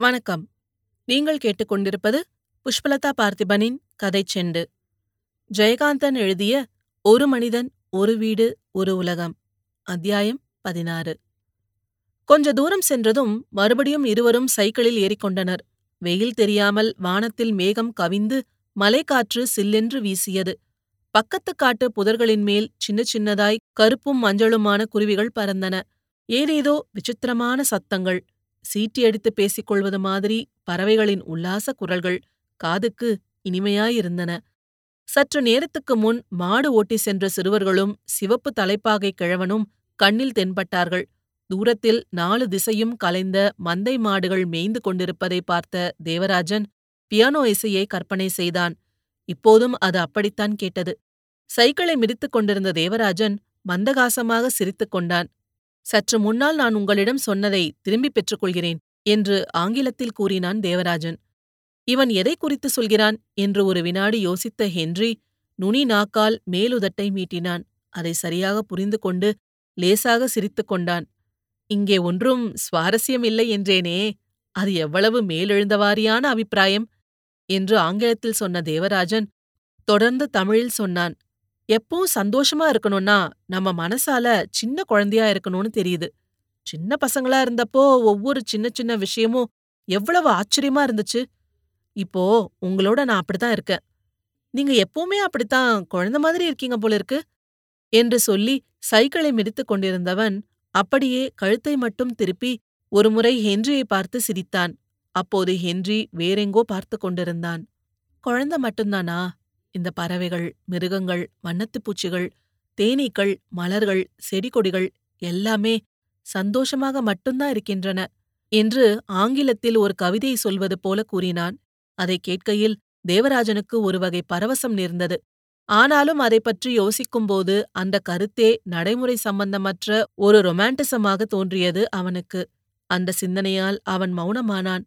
வணக்கம். நீங்கள் கேட்டுக்கொண்டிருப்பது புஷ்பலதா பார்த்திபனின் கதை செண்டு. ஜெயகாந்தன் எழுதிய ஒரு மனிதன் ஒரு வீடு ஒரு உலகம் அத்தியாயம் பதினாறு. கொஞ்ச தூரம் சென்றதும் மறுபடியும் இருவரும் சைக்கிளில் ஏறிக்கொண்டனர். வெயில் தெரியாமல் வானத்தில் மேகம் கவிந்து மலைக்காற்று சில்லென்று வீசியது. பக்கத்து காட்டு புதர்களின் மேல் சின்ன சின்னதாய் கருப்பும் மஞ்சளுமான குருவிகள் பறந்தன. ஏதேதோ விசித்திரமான சத்தங்கள். சீட்டியடித்து பேசிக் கொள்வது மாதிரி பறவைகளின் உல்லாச குரல்கள் காதுக்கு இனிமையாயிருந்தன. சற்று நேரத்துக்கு முன் மாடு ஓட்டி சென்ற சிறுவர்களும் சிவப்பு தலைப்பாகை கிழவனும் கண்ணில் தென்பட்டார்கள். தூரத்தில் நாலு திசையும் கலைந்த மந்தை மாடுகள் மேய்ந்து கொண்டிருப்பதை பார்த்த தேவராஜன் பியானோ இசையை கற்பனை செய்தான். இப்போதும் அது அப்படித்தான் கேட்டது. சைக்கிளை மிதித்துக் கொண்டிருந்த தேவராஜன் மந்தகாசமாக சிரித்துக் கொண்டான். சற்று முன்னால் நான் உங்களிடம் சொன்னதை திரும்பிப் பெற்றுக்கொள்கிறேன் என்று ஆங்கிலத்தில் கூறினான் தேவராஜன். இவன் எதை குறித்து சொல்கிறான்? என்று ஒரு வினாடி யோசித்த ஹென்றி நுனி நாக்கால் மேலுதட்டை மீட்டினான். அதை சரியாக புரிந்து கொண்டு லேசாக சிரித்துக் கொண்டான். இங்கே ஒன்றும் சுவாரஸ்யம் இல்லை என்றேனே அது எவ்வளவு மேலெழுந்தவாரியான அபிப்பிராயம்? என்று ஆங்கிலத்தில் சொன்ன தேவராஜன் தொடர்ந்து தமிழில் சொன்னான். எப்பவும் சந்தோஷமா இருக்கணும்னா நம்ம மனசால சின்ன குழந்தையா இருக்கணும்னு தெரியுது. சின்ன பசங்களா இருந்தப்போ ஒவ்வொரு சின்ன சின்ன விஷயமும் எவ்வளவு ஆச்சரியமா இருந்துச்சு. இப்போ உங்களோட நான் அப்படித்தான் இருக்கேன். நீங்க எப்பவுமே அப்படித்தான் குழந்தை மாதிரி இருக்கீங்க போல இருக்கு என்று சொல்லி சைக்கிளை மிதித்துக் கொண்டிருந்தவன் அப்படியே கழுத்தை மட்டும் திருப்பி ஒருமுறை ஹென்ரியை பார்த்து சிரித்தான். அப்போது ஹென்றி வேறெங்கோ பார்த்து கொண்டிருந்தான். குழந்தை மட்டும்தானா? இந்த பறவைகள் மிருகங்கள் வண்ணத்துப் பூச்சிகள் தேனீக்கள் மலர்கள் செடி கொடிகள் எல்லாமே சந்தோஷமாக மட்டும்தான் இருக்கின்றன என்று ஆங்கிலத்தில் ஒரு கவிதை சொல்வது போல கூறினான். அதை கேட்கையில் தேவராஜனுக்கு ஒரு வகை பரவசம் நேர்ந்தது. ஆனாலும் அதை பற்றி யோசிக்கும்போது அந்த கருத்தே நடைமுறை சம்பந்தமற்ற ஒரு ரொமான்டிசமாக தோன்றியது அவனுக்கு. அந்த சிந்தனையால் அவன் மௌனமானான்.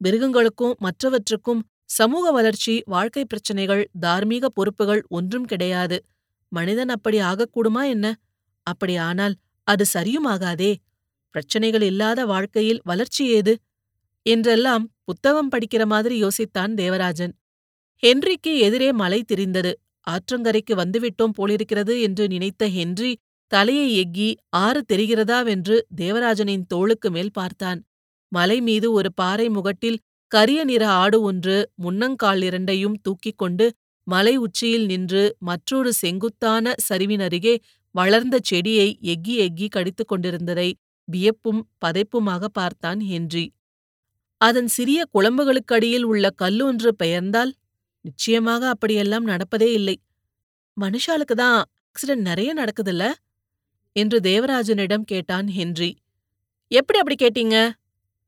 மிருகங்களுக்கும் மற்றவற்றுக்கும் சமூக வளர்ச்சி வாழ்க்கை பிரச்சனைகள் தார்மீக பொறுப்புகள் ஒன்றும் கிடையாது. மனிதன் அப்படி ஆகக்கூடுமா என்ன? அப்படி ஆனால் அது சரியுமாகாதே? பிரச்சனைகள் இல்லாத வாழ்க்கையில் வளர்ச்சி ஏது? என்றெல்லாம் புத்தகம் படிக்கிற மாதிரி யோசித்தான் தேவராஜன். ஹென்றிக்கு எதிரே மலை திரிந்தது. ஆற்றங்கரைக்கு வந்துவிட்டோம் போலிருக்கிறது என்று நினைத்த ஹென்றி தலையை எக்கி ஆறு தெரிகிறதாவென்று தேவராஜனின் தோளுக்கு மேல் பார்த்தான். மலை மீது ஒரு பாறை முகட்டில் கரிய நிற ஆடு ஒன்று முன்னங்கால் இரண்டையும் தூக்கிக் கொண்டு மலை உச்சியில் நின்று மற்றொரு செங்குத்தான சரிவினருகே வளர்ந்த செடியை எக்கி எக்கி கடித்துக் கொண்டிருந்ததை வியப்பும் பதைப்புமாக பார்த்தான் ஹென்றி. அதன் சிறிய குழம்புகளுக்கடியில் உள்ள கல்லொன்று பெயர்ந்தால் நிச்சயமாக அப்படியெல்லாம் நடப்பதே இல்லை. மனுஷாளுக்கு தான் ஆக்சிடென்ட் நிறைய நடக்குதுல்ல? என்று தேவராஜனிடம் கேட்டான் ஹென்றி. எப்படி அப்படி கேட்டீங்க?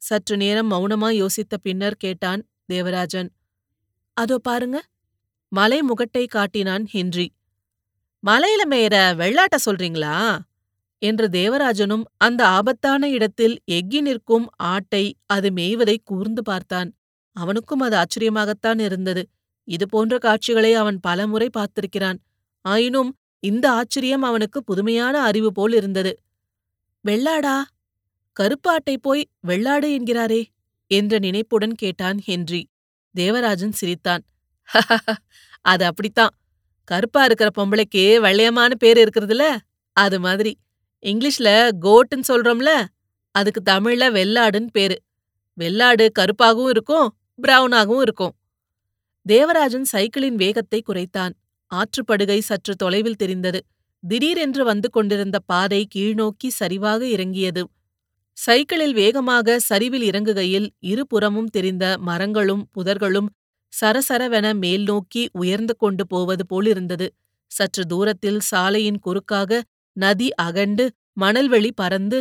சற்று நேரம் மௌனமா யோசித்த பின்னர் கேட்டான் தேவராஜன். அதோ பாருங்க மலை முகட்டை காட்டினான் ஹென்றி. மலையில மேயற வெள்ளாட்ட சொல்றீங்களா? என்று தேவராஜனும் அந்த ஆபத்தான இடத்தில் எக்கி நிற்கும் ஆட்டை அது மேய்வதை கூர்ந்து பார்த்தான். அவனுக்கும் அது ஆச்சரியமாகத்தான் இருந்தது. இது போன்ற காட்சிகளை அவன் பலமுறை பார்த்திருக்கிறான். ஆயினும் இந்த ஆச்சரியம் அவனுக்கு புதுமையான அறிவு போல் இருந்தது. வெள்ளாடா கருப்பாட்டை போய் வெள்ளாடு என்கிறாரே என்ற நினைப்புடன் கேட்டான் ஹென்றி. தேவராஜன் சிரித்தான். அது அப்படித்தான். கருப்பா இருக்கிற பொம்பளைக்கு வெள்ளையமான பேர் இருக்கிறதுல அது மாதிரி. இங்கிலீஷ்ல கோட்டுன்னு சொல்றோம்ல அதுக்கு தமிழ்ல வெள்ளாடுன்னு பேரு. வெள்ளாடு கருப்பாகவும் இருக்கும் பிரவுனாகவும் இருக்கும். தேவராஜன் சைக்கிளின் வேகத்தை குறைத்தான். ஆற்றுப்படுகை சற்று தொலைவில் தெரிந்தது. திடீரென்று வந்து கொண்டிருந்த பாதை கீழ்நோக்கி சரிவாக இறங்கியது. சைக்கிளில் வேகமாக சரிவில் இறங்குகையில் இருபுறமும் தெரிந்த மரங்களும் புதர்களும் சரசரவென மேல் நோக்கி உயர்ந்து கொண்டு போவது போலிருந்தது. சற்று தூரத்தில் சாலையின் குறுக்காக நதி அகண்டு மணல்வெளி பறந்து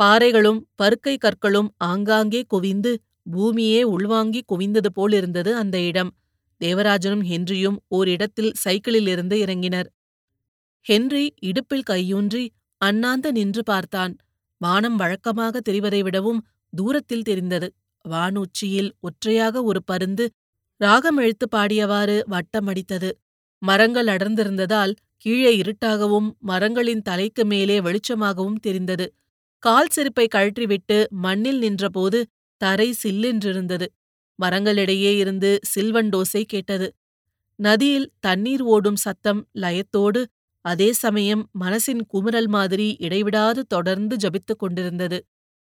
பாறைகளும் பருக்கை கற்களும் ஆங்காங்கே குவிந்து பூமியே உள்வாங்கி குவிந்தது போலிருந்தது அந்த இடம். தேவராஜனும் ஹென்ரியும் ஓரிடத்தில் சைக்கிளிலிருந்து இறங்கினர். ஹென்றி இடுப்பில் கையூன்றி அண்ணாந்து நின்று பார்த்தான். வானம் வழக்கமாக தெரிவதை விடவும் தூரத்தில் தெரிந்தது. வானூச்சியில் ஒற்றையாக ஒரு பருந்து ராகம் எழுத்து பாடியவாறு வட்டமடித்தது மரங்கள் அடர்ந்திருந்ததால் கீழே இருட்டாகவும் மரங்களின் தலைக்கு மேலே வெளிச்சமாகவும் தெரிந்தது. கால் செருப்பை கழற்றிவிட்டு மண்ணில் நின்றபோது தரை சில்லென்றிருந்தது. மரங்களிடையே இருந்து சில்வன் டோசை கேட்டது. நதியில் தண்ணீர் ஓடும் சத்தம் லயத்தோடு அதே சமயம் மனசின் குமுறல் மாதிரி இடைவிடாது தொடர்ந்து ஜபித்துக் கொண்டிருந்தது.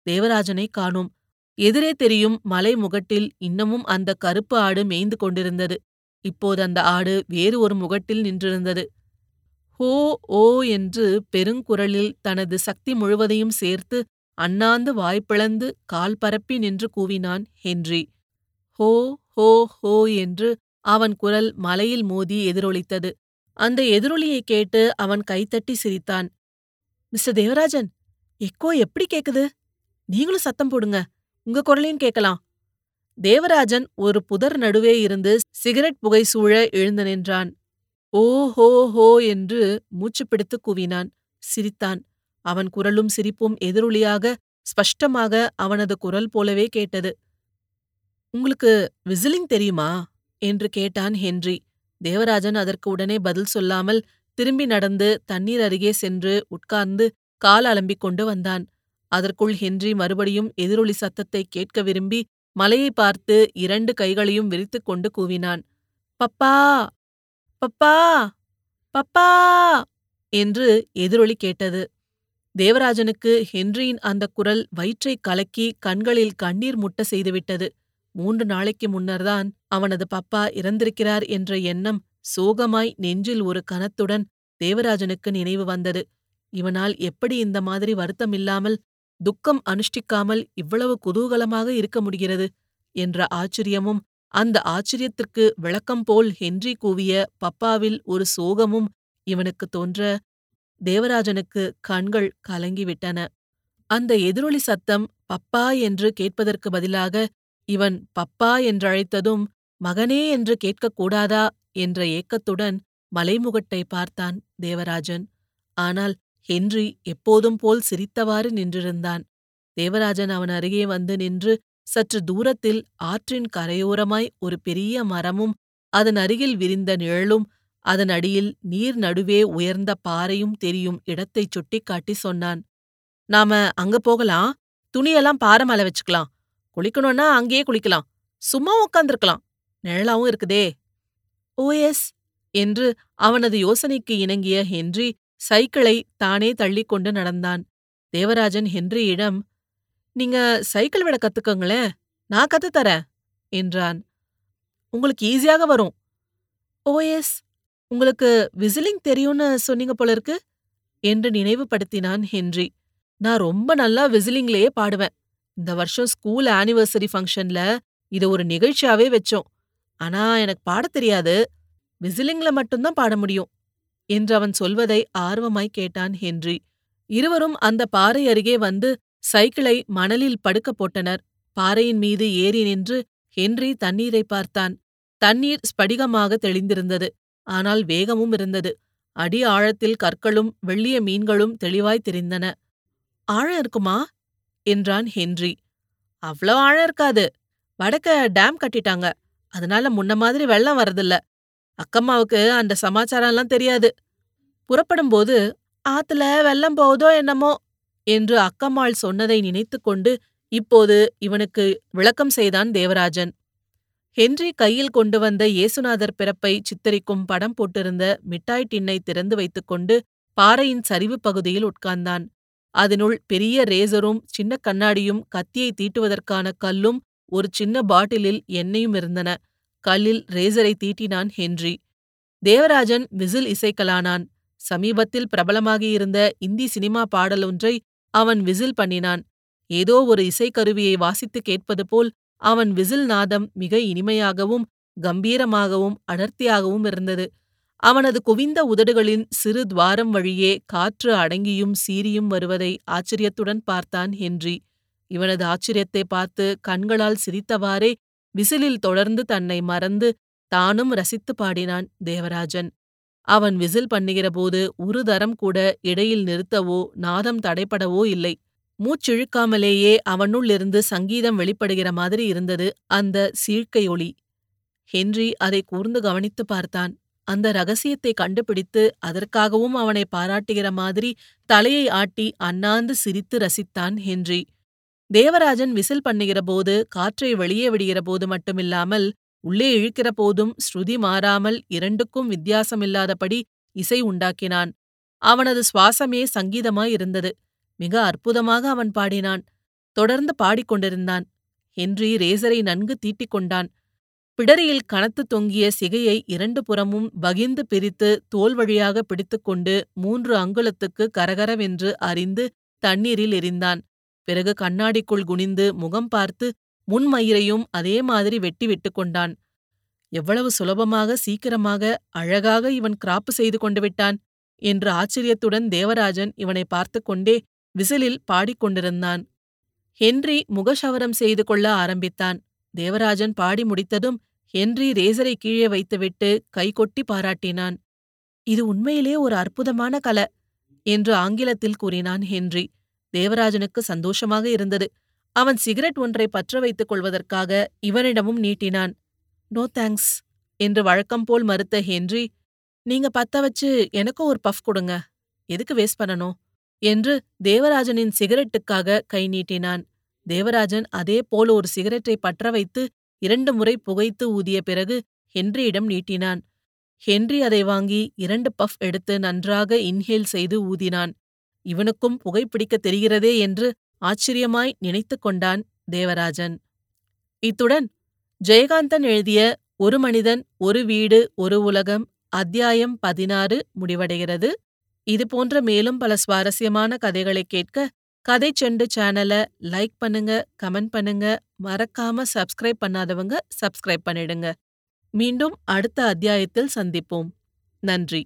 தேவராஜனை காணோம். எதிரே தெரியும் மலை முகட்டில் இன்னமும் அந்த கருப்பு ஆடு மேய்ந்து கொண்டிருந்தது. இப்போது அந்த ஆடு வேறு ஒரு முகட்டில் நின்றிருந்தது. ஹோ ஓ என்று பெருங்குரலில் தனது சக்தி முழுவதையும் சேர்த்து அண்ணாந்து வாய்ப்பிளந்து கால் பரப்பி நின்று கூவினான் ஹென்றி. ஹோ ஹோ ஹோ என்று அவன் குரல் மலையில் மோதி எதிரொலித்தது. அந்த எதிரொலியைக் கேட்டு அவன் கைத்தட்டி சிரித்தான். மிஸ்டர் தேவராஜன் எக்கோ எப்படி கேக்குது? நீங்களும் சத்தம் போடுங்க. உங்க குரலையும் கேட்கலாம். தேவராஜன் ஒரு புதர் நடுவே இருந்து சிகரெட் புகை சூழ எழுந்து நின்றான். ஓ ஹோ ஹோ என்று மூச்சு பிடித்து கூவினான். சிரித்தான். அவன் குரலும் சிரிப்பும் எதிரொலியாக ஸ்பஷ்டமாக அவனது குரல் போலவே கேட்டது. உங்களுக்கு விசிலிங் தெரியுமா? என்று கேட்டான் ஹென்றி. தேவராஜன் அதற்கு உடனே பதில் சொல்லாமல் திரும்பி நடந்து தண்ணீர் அருகே சென்று உட்கார்ந்து கால் அலம்பிக் கொண்டு வந்தான். அதற்குள் ஹென்றி மறுபடியும் எதிரொலி சத்தத்தை கேட்க விரும்பி மலையை பார்த்து இரண்டு கைகளையும் விரித்துக் கொண்டு கூவினான். பப்பா! பப்பா! பப்பா! என்று எதிரொலி கேட்டது. தேவராஜனுக்கு ஹென்ரியின் அந்த குரல் வயிற்றைக் கலக்கி கண்களில் கண்ணீர் முட்ட செய்துவிட்டது. மூன்று நாளைக்கு முன்னர்தான் அவனது பப்பா இறந்திருக்கிறார் என்ற எண்ணம் சோகமாய் நெஞ்சில் ஒரு கனத்துடன் தேவராஜனுக்கு நினைவு வந்தது. இவனால் எப்படி இந்த மாதிரி வருத்தமில்லாமல் துக்கம் அனுஷ்டிக்காமல் இவ்வளவு குதூகலமாக இருக்க முடிகிறது? என்ற ஆச்சரியமும் அந்த ஆச்சரியத்திற்கு விளக்கம் போல் ஹென்றி கூவிய பப்பாவில் ஒரு சோகமும் இவனுக்கு தோன்ற தேவராஜனுக்கு கண்கள் கலங்கிவிட்டன. அந்த எதிரொலி சத்தம் பப்பா என்று கேட்பதற்கு பதிலாக இவன் பப்பா என்றழைத்ததும் மகனே என்று கேட்கக்கூடாதா என்ற ஏக்கத்துடன் மலைமுகட்டை பார்த்தான் தேவராஜன். ஆனால் ஹென்றி எப்போதும் போல் சிரித்தவாறு நின்றிருந்தான். தேவராஜன் அவன் அருகே வந்து நின்று சற்று தூரத்தில் ஆற்றின் கரையோரமாய் ஒரு பெரிய மரமும் அதன் அருகில் விரிந்த நிழலும் அதன் அடியில் நீர் நடுவே உயர்ந்த பாறையும் தெரியும் இடத்தைச் சுட்டிக்காட்டி சொன்னான். நாம அங்க போகலாம். துணியெல்லாம் பாறை மேல வச்சுக்கலாம். குளிக்கணும்னா அங்கேயே குளிக்கலாம். சும்மா உட்காந்துருக்கலாம் நிழலாவும் இருக்குதே. ஓஎஸ் என்று அவனது யோசனைக்கு இணங்கிய ஹென்றி சைக்கிளை தானே தள்ளிக்கொண்டு நடந்தான். தேவராஜன் ஹென்ரியிடம் நீங்க சைக்கிள் விட கத்துக்கங்களேன். நான் கத்துத்தரேன் என்றான். உங்களுக்கு ஈஸியாக வரும். ஓஎஸ் உங்களுக்கு விசிலிங் தெரியும்னு சொன்னீங்க போல இருக்கு என்று நினைவுபடுத்தினான் ஹென்றி. நான் ரொம்ப நல்லா விசிலிங்லேயே பாடுவேன். இந்த வருஷம் ஸ்கூல் ஆனிவர்சரி ஃபங்க்ஷன்ல இத ஒரு நிகழ்ச்சியாவே வச்சோம். ஆனா எனக்கு பாடத் தெரியாது. விசிலிங்ல மட்டும்தான் பாட முடியும் என்று அவன் சொல்வதை ஆர்வமாய் கேட்டான் ஹென்றி. இருவரும் அந்த பாறை அருகே வந்து சைக்கிளை மணலில் படுக்க போட்டனர். பாறையின் மீது ஏறி நின்று ஹென்றி தண்ணீரை பார்த்தான். தண்ணீர் ஸ்படிகமாக தெளிந்திருந்தது. ஆனால் வேகமும் இருந்தது. அடி ஆழத்தில் கற்களும் வெள்ளிய மீன்களும் தெளிவாய் தெரிந்தன. ஆழம் இருக்குமா? என்றான் ஹென்றி. அவ்வளோ ஆழம் இருக்காது. வடக்க டேம் கட்டிட்டாங்க. அதனால முன்ன மாதிரி வெள்ளம் வரதில்ல அக்கம்மாவுக்கு அந்த சமாச்சாரம்லாம் தெரியாது. புறப்படும்போது ஆத்துல வெள்ளம் போகுதோ என்னமோ? என்று அக்கம்மாள் சொன்னதை நினைத்துக்கொண்டு இப்போது இவனுக்கு விளக்கம் செய்தான் தேவராஜன். ஹென்றி கையில் கொண்டு வந்த இயேசுநாதர் பிறப்பை சித்தரிக்கும் படம் போட்டிருந்த மிட்டாய் டின்னை திறந்து வைத்துக்கொண்டு பாறையின் சரிவு பகுதியில் உட்கார்ந்தான். அதனுள் பெரிய ரேசரும் சின்ன கண்ணாடியும் கத்தியை தீட்டுவதற்கான கல்லும் ஒரு சின்ன பாட்டிலில் எண்ணெயும் இருந்தன. கல்லில் ரேசரை தீட்டினான் ஹென்றி. தேவராஜன் விசில் இசைக்கலானான். சமீபத்தில் பிரபலமாகியிருந்த இந்தி சினிமா பாடலொன்றை அவன் விசில் பண்ணினான். ஏதோ ஒரு இசைக்கருவியை வாசித்து கேட்பது போல் அவன் விசில் நாதம் மிக இனிமையாகவும் கம்பீரமாகவும் அடர்த்தியாகவும் இருந்தது. அவனது குவிந்த உதடுகளின் சிறு துவாரம் வழியே காற்று அடங்கியும் சீரியும் வருவதை ஆச்சரியத்துடன் பார்த்தான் ஹென்றி. இவனது ஆச்சரியத்தை பார்த்து கண்களால் சிரித்தவாறே விசிலில் தொடர்ந்து தன்னை மறந்து தானும் ரசித்து பாடினான் தேவராஜன். அவன் விசில் பண்ணுகிறபோது ஒரு தரம் கூட இடையில் நிறுத்தவோ நாதம் தடைப்படவோ இல்லை. மூச்சிழுக்காமலேயே அவனுள்ளிருந்து சங்கீதம் வெளிப்படுகிற மாதிரி இருந்தது அந்த சீழ்க்கை ஒளி. ஹென்றி அதை கூர்ந்து கவனித்து பார்த்தான். அந்த ரகசியத்தை கண்டுபிடித்து அதற்காகவும் அவனை பாராட்டுகிற மாதிரி தலையை ஆட்டி அண்ணாந்து சிரித்து ரசித்தான் ஹென்றி. தேவராஜன் விசில் பண்ணுகிற போது காற்றை வெளியே விடுகிற போது மட்டுமில்லாமல் உள்ளே இழுக்கிற போதும் ஸ்ருதி மாறாமல் இரண்டுக்கும் வித்தியாசமில்லாதபடி இசை உண்டாக்கினான். அவனது சுவாசமே சங்கீதமாயிருந்தது. மிக அற்புதமாக அவன் பாடினான். தொடர்ந்து பாடிக்கொண்டிருந்தான். ஹென்றி ரேசரை நன்கு தீட்டிக் கொண்டான் பிடரியில் கனத்து தொங்கிய சிகையை இரண்டு புறமும் வகிந்து பிரித்து தோல் வழியாக பிடித்துக்கொண்டு மூன்று அங்குலத்துக்கு கரகரவென்று அறிந்து தண்ணீரில் எரிந்தான். பிறகு கண்ணாடிக்குள் குனிந்து முகம் பார்த்து முன்மயிரையும் அதே மாதிரி வெட்டி விட்டு கொண்டான். எவ்வளவு சுலபமாக சீக்கிரமாக அழகாக இவன் கிராப்பு செய்து கொண்டு விட்டான் என்று ஆச்சரியத்துடன் தேவராஜன் இவனை பார்த்து கொண்டே விசிலில் பாடிக்கொண்டிருந்தான் ஹென்றி முகஷவரம் செய்து கொள்ள ஆரம்பித்தான். தேவராஜன் பாடி முடித்ததும் ஹென்றி ரேசரை கீழே வைத்துவிட்டு கைகொட்டி பாராட்டினான். இது உண்மையிலே ஒரு அற்புதமான கல என்று ஆங்கிலத்தில் கூறினான் ஹென்றி. தேவராஜனுக்கு சந்தோஷமாக இருந்தது. அவன் சிகரெட் ஒன்றை பற்ற வைத்துக் கொள்வதற்காக இவனிடமும் நீட்டினான். நோ தேங்க்ஸ் என்று வழக்கம் போல் மறுத்த ஹென்றி. நீங்க பத்த வச்சு எனக்கும் ஒரு பஃப் கொடுங்க. எதுக்கு வேஸ்ட் பண்ணணும்? என்று தேவராஜனின் சிகரெட்டுக்காக கை நீட்டினான். தேவராஜன் அதே போல் ஒரு சிகரெட்டை பற்ற வைத்து இரண்டு முறை புகைத்து ஊதிய பிறகு ஹென்ரியிடம் நீட்டினான். ஹென்றி அதை வாங்கி இரண்டு பஃப் எடுத்து நன்றாக இன்ஹேல் செய்து ஊதினான். இவனுக்கும் புகைப்பிடிக்க தெரிகிறதே என்று ஆச்சரியமாய் நினைத்து கொண்டான் தேவராஜன். இத்துடன் ஜெயகாந்தன் எழுதிய ஒரு மனிதன் ஒரு வீடு ஒரு உலகம் அத்தியாயம் பதினாறு முடிவடைகிறது. இது போன்ற மேலும் பல சுவாரஸ்யமான கதைகளை கேட்க கதை செண்டு சேனலை லைக் பண்ணுங்க கமெண்ட் பண்ணுங்க. மறக்காம சப்ஸ்கிரைப் பண்ணாதவங்க சப்ஸ்கிரைப் பண்ணிடுங்க. மீண்டும் அடுத்த அத்தியாயத்தில் சந்திப்போம். நன்றி.